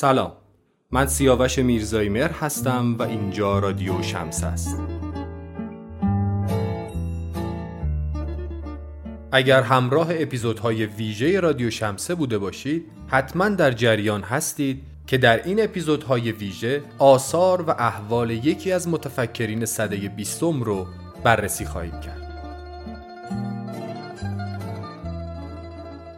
سلام. من سیاوش میرزایی مر هستم و اینجا رادیو شمس است. اگر همراه اپیزودهای ویژه رادیو شمسه بوده باشید حتما در جریان هستید که در این اپیزودهای ویژه آثار و احوال یکی از متفکرین صده بیستم رو بررسی خواهیم کرد.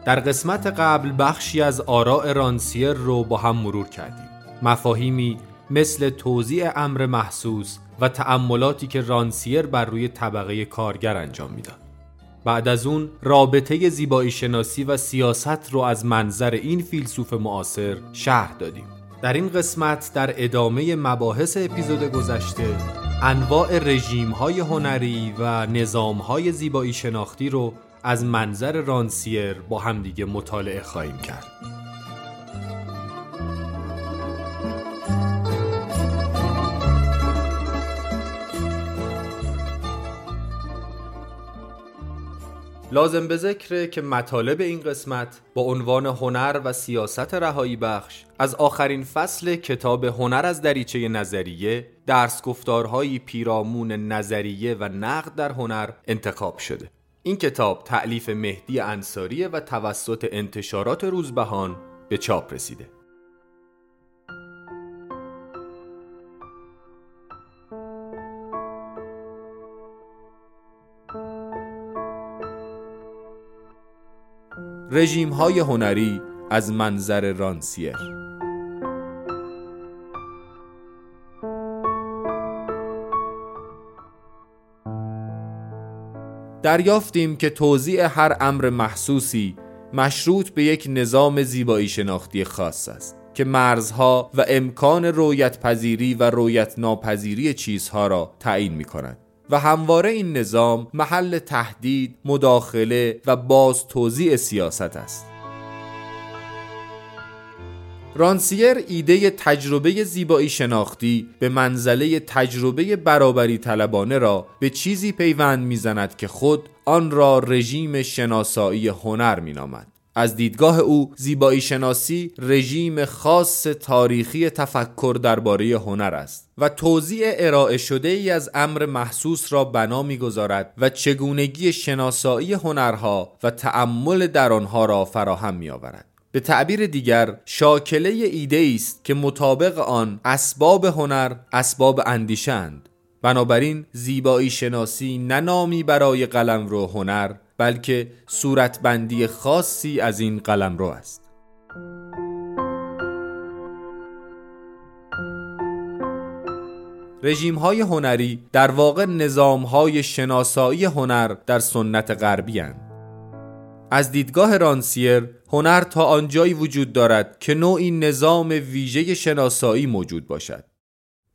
در قسمت قبل بخشی از آراء رانسیر رو با هم مرور کردیم. مفاهیمی مثل توضیع امر محسوس و تأملاتی که رانسیر بر روی طبقه کارگر انجام می‌داد. بعد از اون رابطه زیبایی شناسی و سیاست رو از منظر این فیلسوف معاصر شرح دادیم. در این قسمت در ادامه مباحث اپیزود گذشته انواع رژیم های هنری و نظام های زیبایی شناختی رو از منظر رانسیر با همدیگه مطالعه خواهیم کرد. لازم به ذکره که مطالب این قسمت با عنوان هنر و سیاست رهایی بخش از آخرین فصل کتاب هنر از دریچه نظریه درس گفتارهایی پیرامون نظریه و نقد در هنر انتخاب شده. این کتاب تعلیف مهدی انصاریه و توسط انتشارات روزبهان به چاپ رسیده. رژیم های هنری از منظر رانسیر دریافتیم که توضیع هر امر محسوسی مشروط به یک نظام زیبایی شناختی خاص است که مرزها و امکان رویت پذیری و رویت ناپذیری چیزها را تعیین می کند و همواره این نظام محل تهدید، مداخله و باز توضیع سیاست است. رانسیر ایده تجربه زیبایی شناختی به منزله تجربه برابری طلبانه را به چیزی پیوند می‌زند که خود آن را رژیم شناسایی هنر مینامد از دیدگاه او زیبایی شناسی رژیم خاص تاریخی تفکر درباره هنر است و توضیح ارائه شده ای از امر محسوس را بنا می‌گذارد و چگونگی شناسایی هنرها و تأمل در آنها را فراهم می آورد. به تعبیر دیگر شاکله ایده است که مطابق آن اسباب هنر اسباب اندیشند بنابراین زیبایی شناسی نه نامی برای قلمرو هنر بلکه صورتبندی خاصی از این قلمرو است رژیم های هنری در واقع نظام های شناسایی هنر در سنت غربی هند. از دیدگاه رانسیر هنر تا آنجایی وجود دارد که نوعی نظام ویژه شناسایی موجود باشد.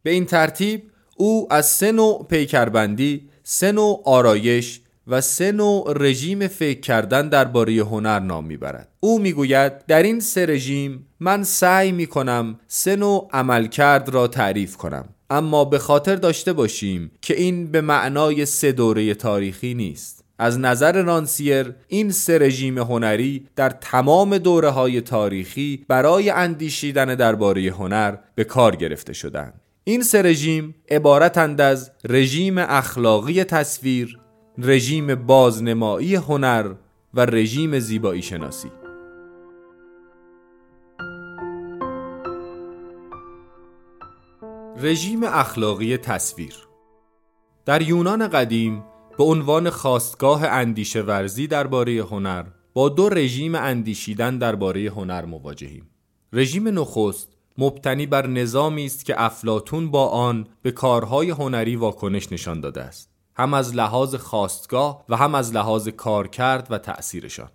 به این ترتیب او از سه نوع پیکربندی سه نوع آرایش و سه نوع رژیم فکر کردن درباره هنر نام می‌برد. او می‌گوید در این سه رژیم من سعی می‌کنم سه نوع عملکرد را تعریف کنم اما به خاطر داشته باشیم که این به معنای سه دوره تاریخی نیست. از نظر رانسیر این سه رژیم هنری در تمام دوره های تاریخی برای اندیشیدن درباره هنر به کار گرفته شدند. این سه رژیم عبارتند از رژیم اخلاقی تصویر رژیم بازنمایی هنر و رژیم زیبایی شناسی. رژیم اخلاقی تصویر. در یونان قدیم به عنوان خواستگاه اندیشه ورزی درباره هنر با دو رژیم اندیشیدن درباره هنر مواجهیم. رژیم نخست مبتنی بر نظامی است که افلاتون با آن به کارهای هنری واکنش نشان داده است. هم از لحاظ خواستگاه و هم از لحاظ کارکرد و تأثیرشان.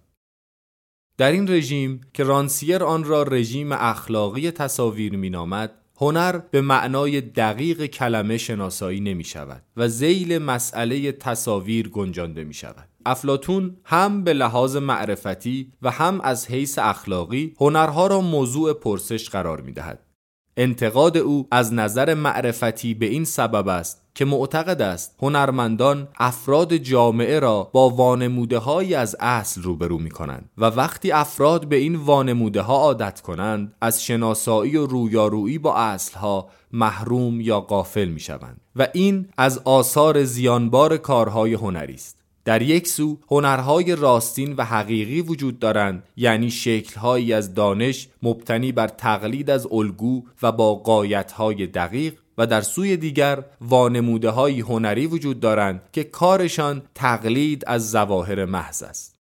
در این رژیم که رانسیر آن را رژیم اخلاقی تصاویر مینامد هنر به معنای دقیق کلمه شناسایی نمی شود و زیل مسئله تصاویر گنجانده می شود. افلاتون هم به لحاظ معرفتی و هم از حیث اخلاقی هنرها را موضوع پرسش قرار می دهد. انتقاد او از نظر معرفتی به این سبب است که معتقد است هنرمندان افراد جامعه را با وانموده های از اصل روبرو می کنند و وقتی افراد به این وانموده ها عادت کنند از شناسایی و رویارویی با اصل ها محروم یا غافل می شوند و این از آثار زیانبار کارهای هنری است. در یک سو هنرهای راستین و حقیقی وجود دارند یعنی شکلهایی از دانش مبتنی بر تقلید از الگو و با قایتهای دقیق و در سوی دیگر وانموده های هنری وجود دارند که کارشان تقلید از ظواهر محض است.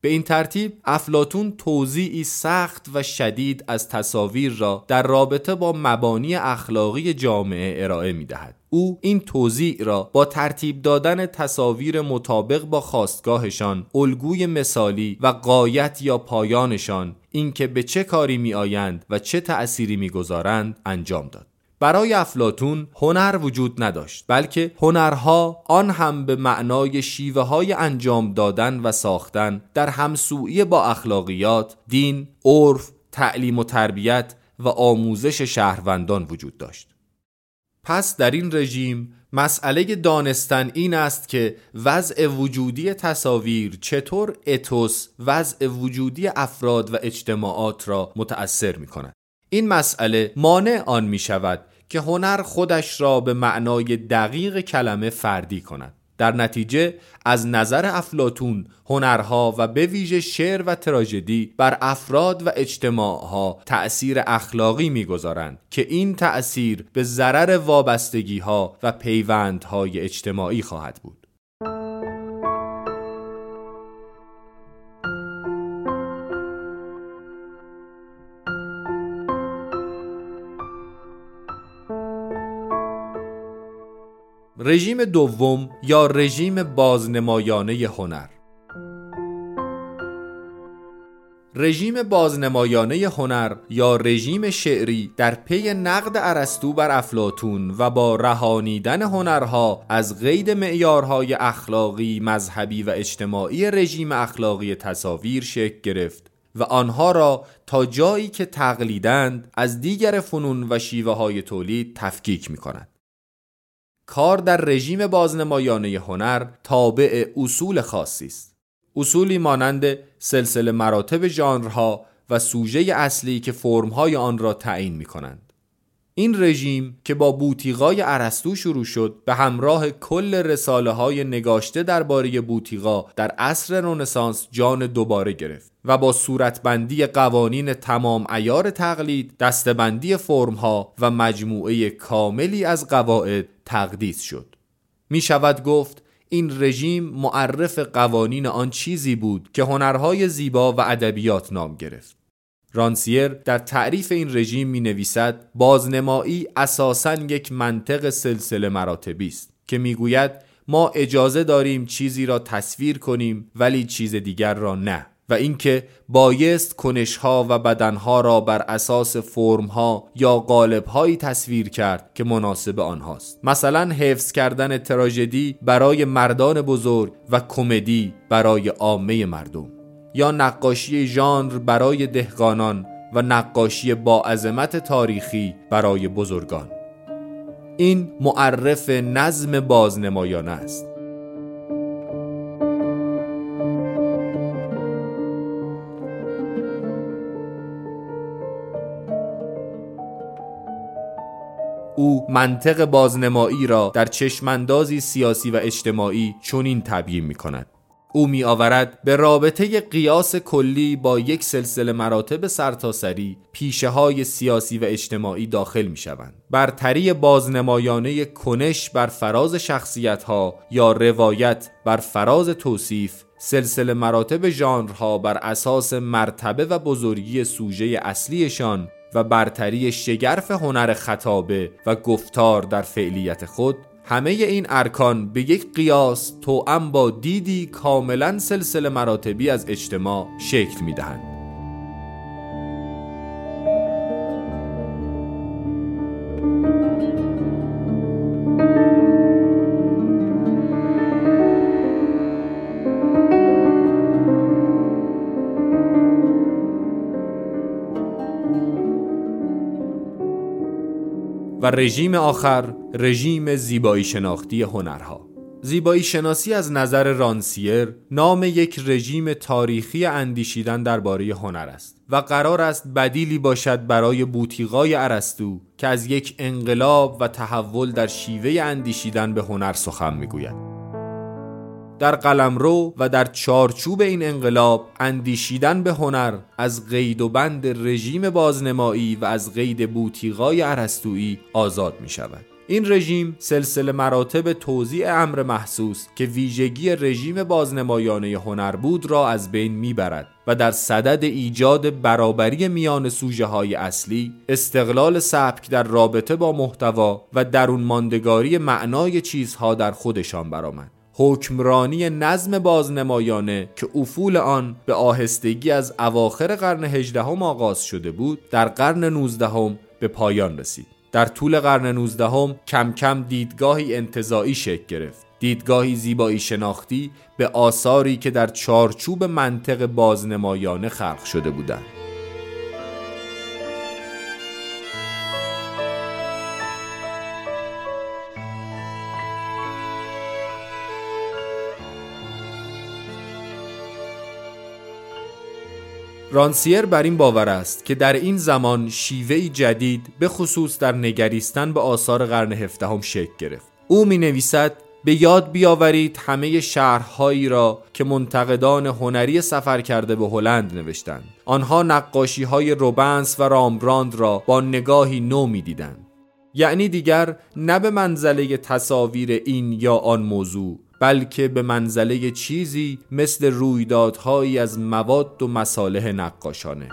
به این ترتیب افلاتون توضیعی سخت و شدید از تصاویر را در رابطه با مبانی اخلاقی جامعه ارائه می دهد. او این توضیع را با ترتیب دادن تصاویر مطابق با خواستگاهشان، الگوی مثالی و قایت یا پایانشان اینکه به چه کاری می آیند و چه تأثیری می گذارند انجام داد. برای افلاتون هنر وجود نداشت بلکه هنرها آن هم به معنای شیوه های انجام دادن و ساختن در همسویی با اخلاقیات، دین، عرف، تعلیم و تربیت و آموزش شهروندان وجود داشت. پس در این رژیم مسئله دانستن این است که وضع وجودی تصاویر چطور اتوس وضع وجودی افراد و اجتماعات را متأثر می کند. این مسئله مانع آن می شود که هنر خودش را به معنای دقیق کلمه فردی کند. در نتیجه از نظر افلاتون هنرها و به ویژه شعر و تراژدی بر افراد و اجتماعها تأثیر اخلاقی می‌گذارند که این تأثیر به ضرر وابستگی ها و پیوندهای اجتماعی خواهد بود. رژیم دوم یا رژیم بازنمایانه هنر رژیم بازنمایانه هنر یا رژیم شعری در پی نقد ارسطو بر افلاتون و با رهانیدن هنرها از قید معیارهای اخلاقی، مذهبی و اجتماعی رژیم اخلاقی تصاویر شکل گرفت و آنها را تا جایی که تقلیدند از دیگر فنون و شیوه های تولید تفکیک می کند. کار در رژیم بازنمایانه هنر تابع اصول خاصی است. اصولی مانند سلسله مراتب ژانرها و سوژه اصلی که فرمهای آن را تعیین می کنند این رژیم که با بوتیقای ارسطو شروع شد به همراه کل رساله های نگاشته درباره بوتیقا در عصر رنسانس جان دوباره گرفت. و با صورتبندی قوانین تمام ایار تقلید دستبندی فرمها و مجموعه کاملی از قواعد تقدیس شد. می شود گفت این رژیم معرف قوانین آن چیزی بود که هنرهای زیبا و ادبیات نام گرفت. رانسیر در تعریف این رژیم می نویسد بازنمایی اساساً یک منطق سلسله مراتبی است که می‌گوید ما اجازه داریم چیزی را تصویر کنیم ولی چیز دیگر را نه. و اینکه بایست کنشها و بدنها را بر اساس فرمها یا قالبهایی تصویر کرد که مناسب آنهاست. مثلا حفظ کردن تراژدی برای مردان بزرگ و کمدی برای عامه مردم. یا نقاشی ژانر برای دهقانان و نقاشی با عظمت تاریخی برای بزرگان. این معرف نظم بازنمایانه است. او منطق بازنمایی را در چشماندازی سیاسی و اجتماعی چنین تبیین می کند او می آورد به رابطه قیاس کلی با یک سلسله مراتب سرتاسری پیشه های سیاسی و اجتماعی داخل می شوند. برتری بازنمایانه کنش بر فراز شخصیت ها یا روایت بر فراز توصیف سلسله مراتب ژانرها بر اساس مرتبه و بزرگی سوژه اصلیشان و برتری شگرف هنر خطابه و گفتار در فعلیت خود همه این ارکان به یک قیاس توأم با دیدی کاملا سلسله مراتبی از اجتماع شکل می‌دهند. و رژیم آخر رژیم زیبایی شناختی هنرها. زیبایی شناسی از نظر رانسیر نام یک رژیم تاریخی اندیشیدن درباره هنر است و قرار است بدیلی باشد برای بوتیقای ارسطو که از یک انقلاب و تحول در شیوه اندیشیدن به هنر سخن می‌گوید. در قلمرو و در چارچوب این انقلاب اندیشیدن به هنر از قید و بند رژیم بازنمایی و از قید بوتیقای ارسطویی آزاد می شود این رژیم سلسله مراتب توزیع امر محسوس که ویژگی رژیم بازنمایانه هنر بود را از بین می‌برد و در صدد ایجاد برابری میان سوژه های اصلی استقلال سبک در رابطه با محتوا و درون ماندگاری معنای چیزها در خودشان برآمد. حکمرانی نظم بازنمایانه که افول آن به آهستگی از اواخر قرن هجدهم آغاز شده بود در قرن نوزدهم به پایان رسید. در طول قرن نوزدهم کم کم دیدگاهی انتظایی شکل گرفت. دیدگاهی زیبایی شناختی به آثاری که در چارچوب منطق بازنمایانه خلق شده بودند. رانسیر بر این باور است که در این زمان شیوهی جدید به خصوص در نگریستن به آثار قرن هفدهم شکل گرفت. او می نویسد به یاد بیاورید همه شهرهایی را که منتقدان هنری سفر کرده به هلند نوشتند. آنها نقاشی های روبنس و رامبراند را با نگاهی نو می دیدند یعنی دیگر نه به منزله تصاویر این یا آن موضوع بلکه به منزله چیزی مثل رویدادهایی از مواد و مصالح نقاشانه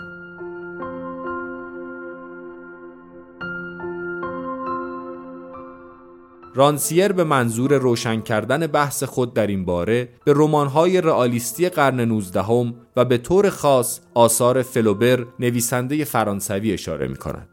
رانسیر به منظور روشن کردن بحث خود در این باره به رمان‌های رئالیستی قرن 19 و به طور خاص آثار فلوبر نویسنده فرانسوی اشاره می کند.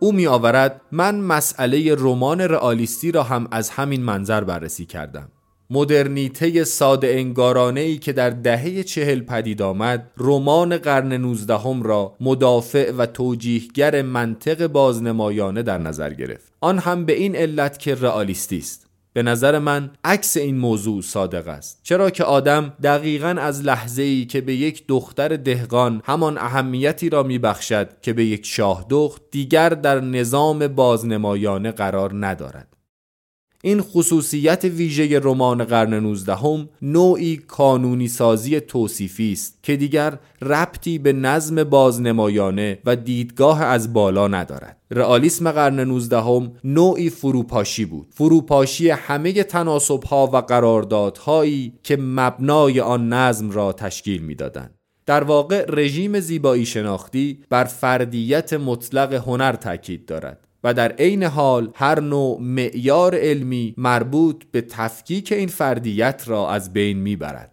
او می آورد من مسئله رمان رئالیستی را هم از همین منظر بررسی کردم. مدرنیته ساده انگارانه ای که در دهه چهل پدید آمد رمان قرن نوزدهم را مدافع و توجیهگر منطق بازنمایانه در نظر گرفت. آن هم به این علت که رئالیستی است. به نظر من عکس این موضوع صادق است. چرا که آدم دقیقا از لحظه ای که به یک دختر دهقان همان اهمیتی را میبخشد که به یک شاه دخت دیگر در نظام بازنمایانه قرار ندارد. این خصوصیت ویژه رمان قرن نوزدهم نوعی کانونی سازی توصیفی است که دیگر ربطی به نظم بازنمایانه و دیدگاه از بالا ندارد. رئالیسم قرن نوزدهم نوعی فروپاشی بود. فروپاشی همه تناسبها و قراردادهایی که مبنای آن نظم را تشکیل می‌دادند. در واقع رژیم زیبایی شناختی بر فردیت مطلق هنر تاکید دارد. و در عین حال هر نوع معیار علمی مربوط به تفکیک این فردیت را از بین می‌برد.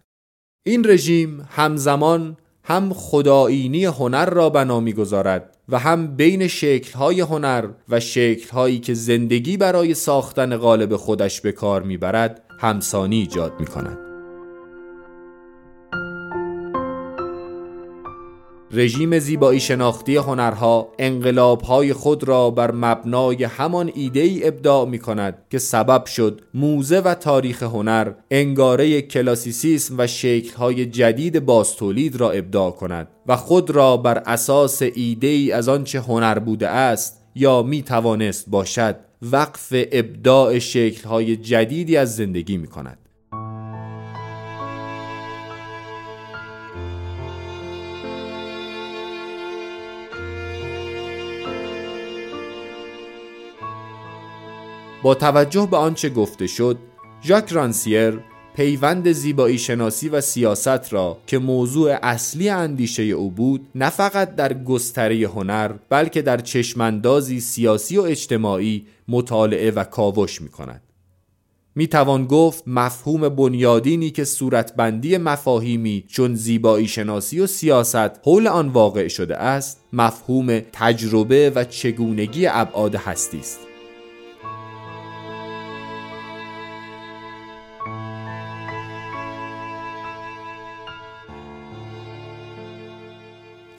این رژیم همزمان هم خدایینی هنر را بنا می‌گذارد و هم بین شکلهای هنر و شکلهایی که زندگی برای ساختن قالب خودش به کار می‌برد همسانی ایجاد می رژیم زیبایی شناختی هنرها انقلابهای خود را بر مبنای همان ایده ای ابداع می کند که سبب شد موزه و تاریخ هنر انگاره کلاسیسیسم و شکلهای جدید باستولید را ابداع کند و خود را بر اساس ایده ای از آنچه هنر بوده است یا می توانست باشد وقف ابداع شکلهای جدیدی از زندگی می کند با توجه به آنچه گفته شد ژاک رانسیر پیوند زیبایی شناسی و سیاست را که موضوع اصلی اندیشه او بود نه فقط در گستره هنر بلکه در چشماندازی سیاسی و اجتماعی مطالعه و کاوش می کند. می توان گفت مفهوم بنیادینی که صورتبندی مفاهیمی چون زیبایی شناسی و سیاست حول آن واقع شده است مفهوم تجربه و چگونگی ابعاد هستی است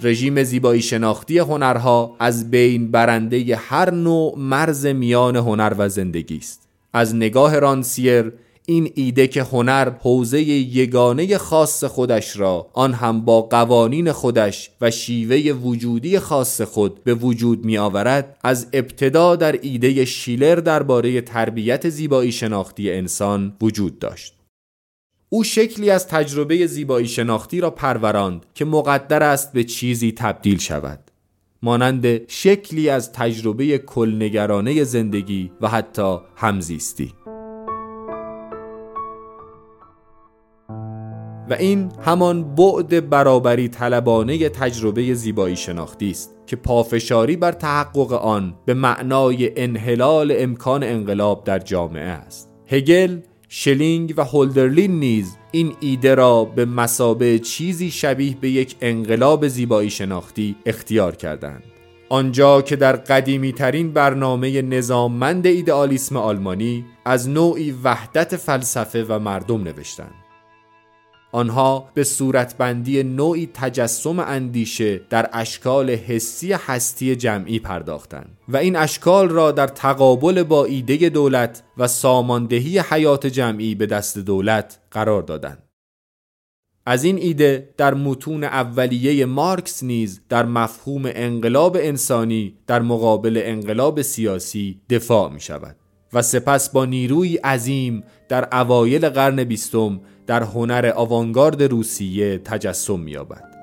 رژیم زیبایی شناختی هنرها از بین برنده هر نوع مرز میان هنر و زندگی است. از نگاه رانسیر این ایده که هنر حوزه یگانه خاص خودش را آن هم با قوانین خودش و شیوه وجودی خاص خود به وجود می آورد از ابتدا در ایده شیلر درباره تربیت زیبایی شناختی انسان وجود داشت. او شکلی از تجربه زیبایی شناختی را پروراند که مقدر است به چیزی تبدیل شود. مانند شکلی از تجربه کلنگرانه زندگی و حتی همزیستی. و این همان بعد برابری طلبانه تجربه زیبایی شناختی است که پافشاری بر تحقق آن به معنای انحلال امکان انقلاب در جامعه است. هگل شلینگ و هولدرلین نیز این ایده را به مسابه چیزی شبیه به یک انقلاب زیبایی شناختی اختیار کردند. آنجا که در قدیمی ترین برنامه نظاممند ایدئالیسم آلمانی از نوعی وحدت فلسفه و مردم نوشتند. آنها به صورتبندی نوعی تجسم اندیشه در اشکال حسی هستی جمعی پرداختند و این اشکال را در تقابل با ایده دولت و ساماندهی حیات جمعی به دست دولت قرار دادند. از این ایده در متون اولیه مارکس نیز در مفهوم انقلاب انسانی در مقابل انقلاب سیاسی دفاع می شود و سپس با نیروی عظیم در اوایل قرن بیستم در هنر آوانگارد روسیه تجسم می‌یابد.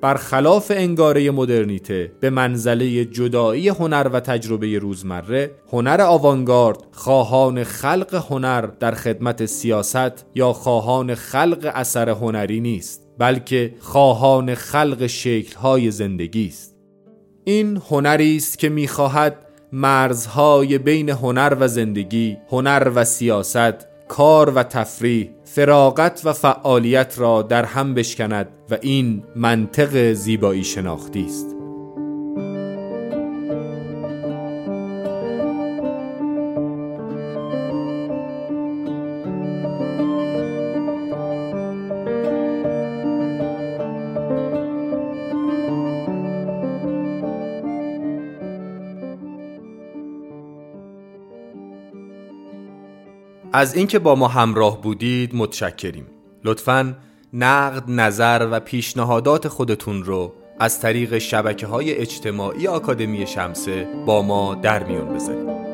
برخلاف انگاره مدرنیته به منزله جدایی هنر و تجربه روزمره هنر آوانگارد خواهان خلق هنر در خدمت سیاست یا خواهان خلق اثر هنری نیست بلکه خواهان خلق شکل‌های زندگی است این هنری است که می‌خواهد مرزهای بین هنر و زندگی، هنر و سیاست، کار و تفریح، فراغت و فعالیت را در هم بشکند و این منطق زیبایی شناختی است. از اینکه با ما همراه بودید متشکریم. لطفا نقد نظر و پیشنهادات خودتون رو از طریق شبکه های اجتماعی آکادمی شمسه با ما در میون بذارید.